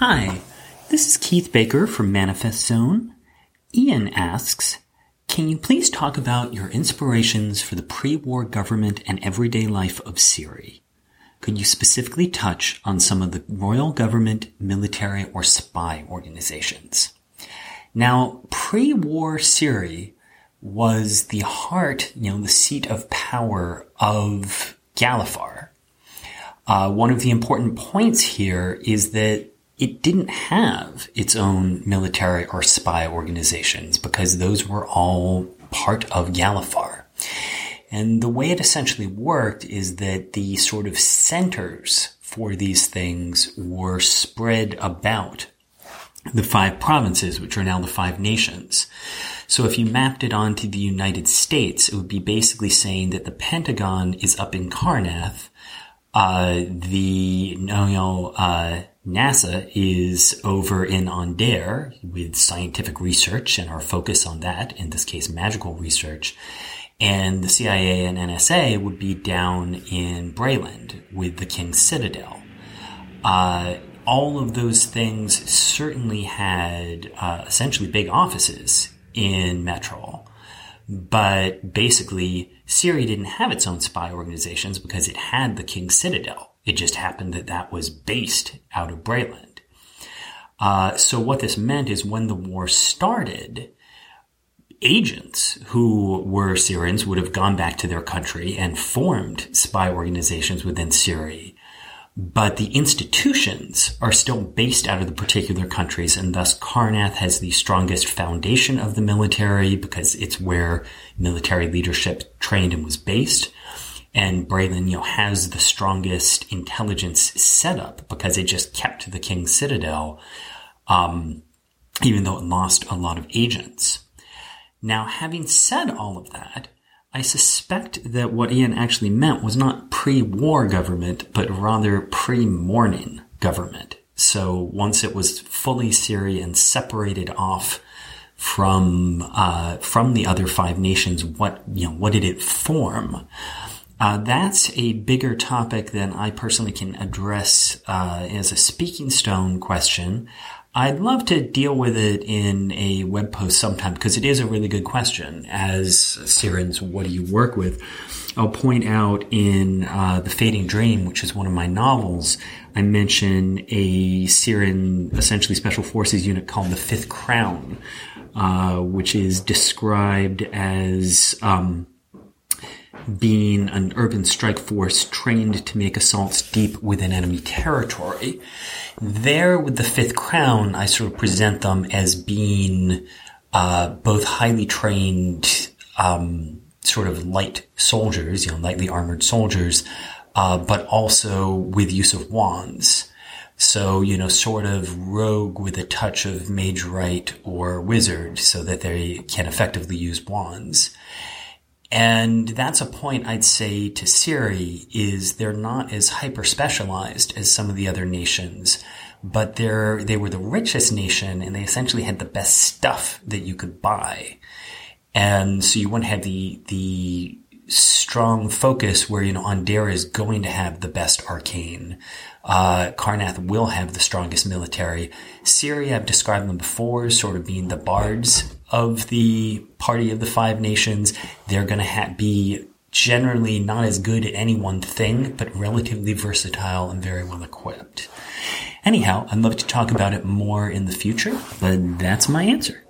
Hi, this is Keith Baker from Manifest Zone. Ian asks, can you please talk about your inspirations for the pre-war government and everyday life of Cyre? Could you specifically touch on some of the royal government, military, or spy organizations? Now, pre-war Cyre was the heart, you know, the seat of power of Galifar. Uh, one of the important points here is that it didn't have its own military or spy organizations because those were all part of Galifar. And the way it essentially worked is that the sort of centers for these things were spread about the five provinces, which are now the five nations. So if you mapped it onto the United States, it would be basically saying that the Pentagon is up in Karrnath, uh, the, you know, uh, NASA is over in Aundair with scientific research and our focus on that, in this case, magical research. And the CIA and NSA would be down in Breland with the King's Citadel. Uh, all of those things certainly had uh, essentially big offices in Metrol. But basically, Cyre didn't have its own spy organizations because it had the King's Citadel. It just happened that that was based out of Breland. Uh, so what this meant is when the war started, agents who were Cyrans would have gone back to their country and formed spy organizations within Cyre. But the institutions are still based out of the particular countries, and thus Karrnath has the strongest foundation of the military because it's where military leadership trained and was based and Breland, you know, has the strongest intelligence setup because it just kept the king's citadel, um, even though it lost a lot of agents. Now, having said all of that, I suspect that what Ian actually meant was not pre-war government, but rather pre-Mourning government. So once it was fully Cyran, separated off from uh, from the other five nations, what you know, what did it form? Uh, that's a bigger topic than I personally can address uh, as a speaking stone question. I'd love to deal with it in a web post sometime because it is a really good question. As Cyrans, what do you work with? I'll point out in uh, The Fading Dream, which is one of my novels, I mention a Cyran, essentially special forces unit called the Fifth Crown, uh, which is described as um, being an urban strike force trained to make assaults deep within enemy territory. There with the Fifth Crown, I sort of present them as being uh, both highly trained, um, sort of light soldiers, you know, lightly armored soldiers, uh, but also with use of wands. So, you know, sort of rogue with a touch of mage right or wizard so that they can effectively use wands. And that's a point I'd say to Cyre is they're not as hyper specialized as some of the other nations, but they're, they were the richest nation and they essentially had the best stuff that you could buy. And so you wouldn't have the, the strong focus where, you know, Aundair is going to have the best arcane. Uh, Karrnath will have the strongest military. Cyre, I've described them before, sort of being the bards of the party of the five nations. They're going to ha- be generally not as good at any one thing, but relatively versatile and very well equipped. Anyhow, I'd love to talk about it more in the future, but that's my answer.